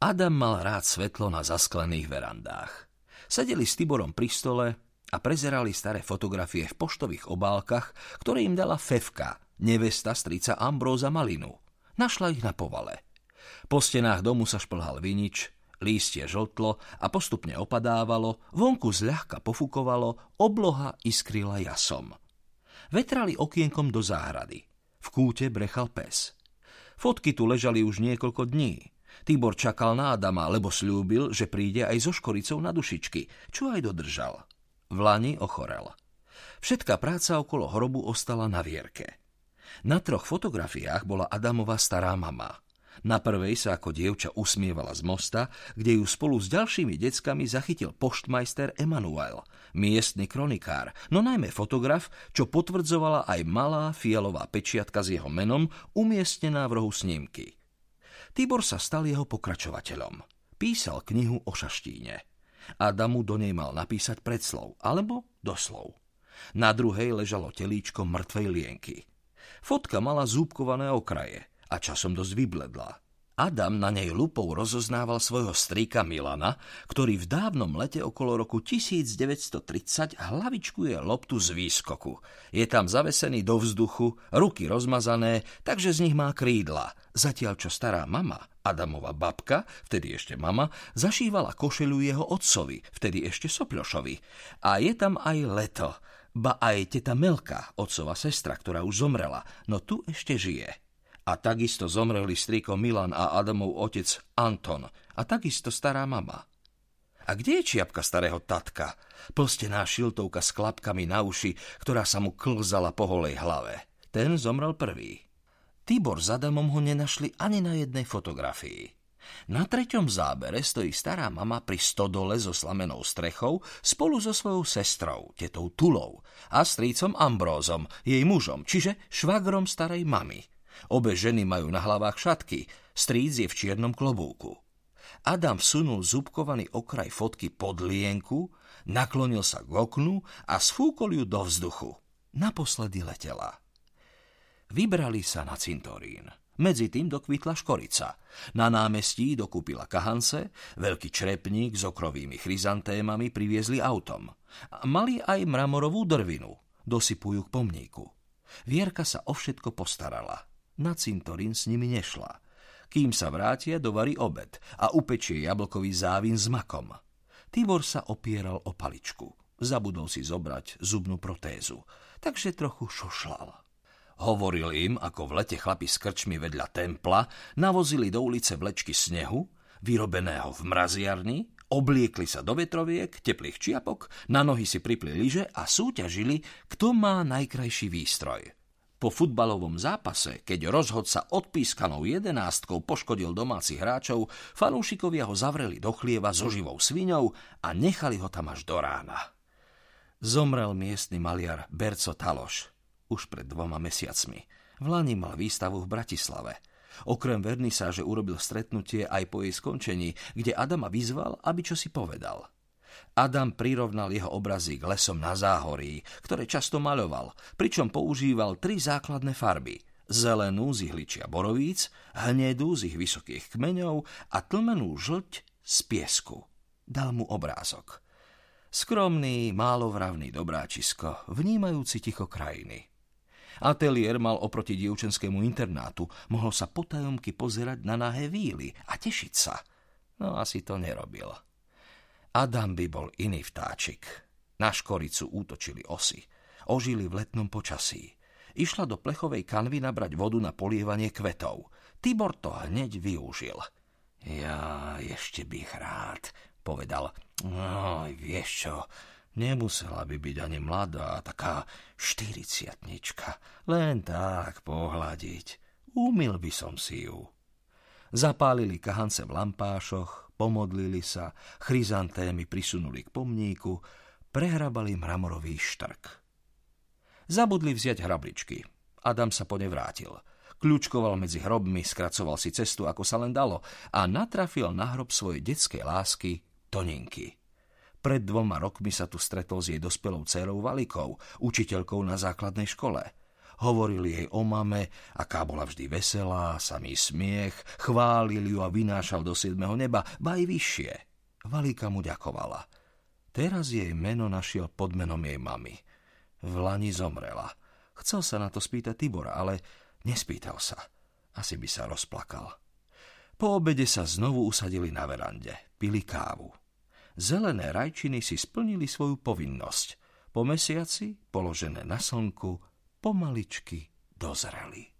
Adam mal rád svetlo na zasklených verandách. Sedeli s Tiborom pri stole a prezerali staré fotografie v poštových obálkach, ktoré im dala Fevka, nevesta strica Ambróza Malinu. Našla ich na povale. Po stenách domu sa šplhal vinič, lístie žltlo a postupne opadávalo, vonku zľahka pofukovalo, obloha iskrila jasom. Vetrali okienkom do záhrady. V kúte brechal pes. Fotky tu ležali už niekoľko dní. Tibor čakal na Adama, lebo slúbil, že príde aj so škoricou na dušičky, čo aj dodržal. V lani ochorel. Všetká práca okolo hrobu ostala na vierke. Na troch fotografiách bola Adamova stará mama. Na prvej sa ako dievča usmievala z mosta, kde ju spolu s ďalšími deckami zachytil poštmajster Emanuel, miestny kronikár, no najmä fotograf, čo potvrdzovala aj malá fialová pečiatka s jeho menom, umiestnená v rohu snímky. Tibor sa stal jeho pokračovateľom. Písal knihu o šaštíne. Adamu do nej mal napísať predslov, alebo doslov. Na druhej ležalo telíčko mŕtvej lienky. Fotka mala zúbkované okraje a časom dosť vybledla. Adam na nej lupou rozoznával svojho strýka Milana, ktorý v dávnom lete okolo roku 1930 hlavičkuje loptu z výskoku. Je tam zavesený do vzduchu, ruky rozmazané, takže z nich má krídla. Zatiaľ čo stará mama, Adamova babka, vtedy ešte mama, zašívala košelu jeho otcovi, vtedy ešte Sopľošovi. A je tam aj leto, ba aj teta Melka, otcova sestra, ktorá už zomrela, no tu ešte žije. A takisto zomreli strýko Milan a Adamov otec Anton. A takisto stará mama. A kde je čiapka starého tatka? Plstená šiltovka s klapkami na uši, ktorá sa mu klzala po holej hlave. Ten zomrel prvý. Tibor s Adamom ho nenašli ani na jednej fotografii. Na treťom zábere stojí stará mama pri stodole so slamenou strechou spolu so svojou sestrou, tetou Tulou a strýcom Ambrózom, jej mužom, čiže švagrom starej mamy. Obe ženy majú na hlavách šatky, stríc je v čiernom klobúku. Adam vsunul zúbkovaný okraj fotky pod lienku, naklonil sa k oknu a sfúkol ju do vzduchu. Naposledy letela. Vybrali sa na cintorín. Medzi tým dokvitla škorica. Na námestí dokúpila kahance, veľký črepník s okrovými chryzantémami priviezli autom. Mali aj mramorovú drvinu. Dosypujú k pomníku. Vierka sa o všetko postarala na cintorín s nimi nešla. Kým sa vrátia, dovarí obed a upečie jablkový závin s makom. Tibor sa opieral o paličku. Zabudol si zobrať zubnú protézu, takže trochu šošlal. Hovoril im, ako v lete chlapi s krčmi vedľa templa navozili do ulice vlečky snehu, vyrobeného v mraziarni, obliekli sa do vetroviek, teplých čiapok, na nohy si pripli lyže a súťažili, kto má najkrajší výstroj – po futbalovom zápase, keď rozhodca odpískanou jedenástkou poškodil domácich hráčov, fanúšikovia ho zavreli do chlieva so živou sviňou a nechali ho tam až do rána. Zomrel miestny maliar Berco Taloš už pred dvoma mesiacmi. V Lani mal výstavu v Bratislave. Okrem vernisáže urobil stretnutie aj po jej skončení, kde Adama vyzval, aby čo si povedal – Adam prirovnal jeho obrazy k lesom na záhorí, ktoré často maľoval, pričom používal tri základné farby. Zelenú z ihličia borovíc, hnedú z ich vysokých kmeňov a tlmenú žlť z piesku. Dal mu obrázok. Skromný, málovravný dobráčisko, vnímajúci ticho krajiny. Ateliér mal oproti dievčenskému internátu, mohol sa potajomky pozerať na nahé víly a tešiť sa. No asi to nerobil. Adam by bol iný vtáčik. Na škoricu útočili osy. Ožili v letnom počasí. Išla do plechovej kanvy nabrať vodu na polievanie kvetov. Tibor to hneď využil. Ja ešte bych rád, povedal. No, vieš čo, nemusela by byť ani mladá, taká štyriciatnička. Len tak pohľadiť. Umil by som si ju. Zapálili kahance v lampášoch, pomodlili sa, chryzantémy prisunuli k pomníku, prehrabali mramorový štrk. Zabudli vziať hrabličky. Adam sa po ne vrátil. Kľúčkoval medzi hrobmi, skracoval si cestu, ako sa len dalo a natrafil na hrob svojej detskej lásky, Toninky. Pred dvoma rokmi sa tu stretol s jej dospelou dcerou Valikou, učiteľkou na základnej škole. Hovorili jej o mame, aká bola vždy veselá, samý smiech, chválil ju a vynášal do siedmeho neba, ba aj vyššie. Valíka mu ďakovala. Teraz jej meno našiel pod menom jej mamy. V Lani zomrela. Chcel sa na to spýtať Tibora, ale nespýtal sa. Asi by sa rozplakal. Po obede sa znovu usadili na verande, pili kávu. Zelené rajčiny si splnili svoju povinnosť. Po mesiaci, položené na slnku, pomaličky dozreli.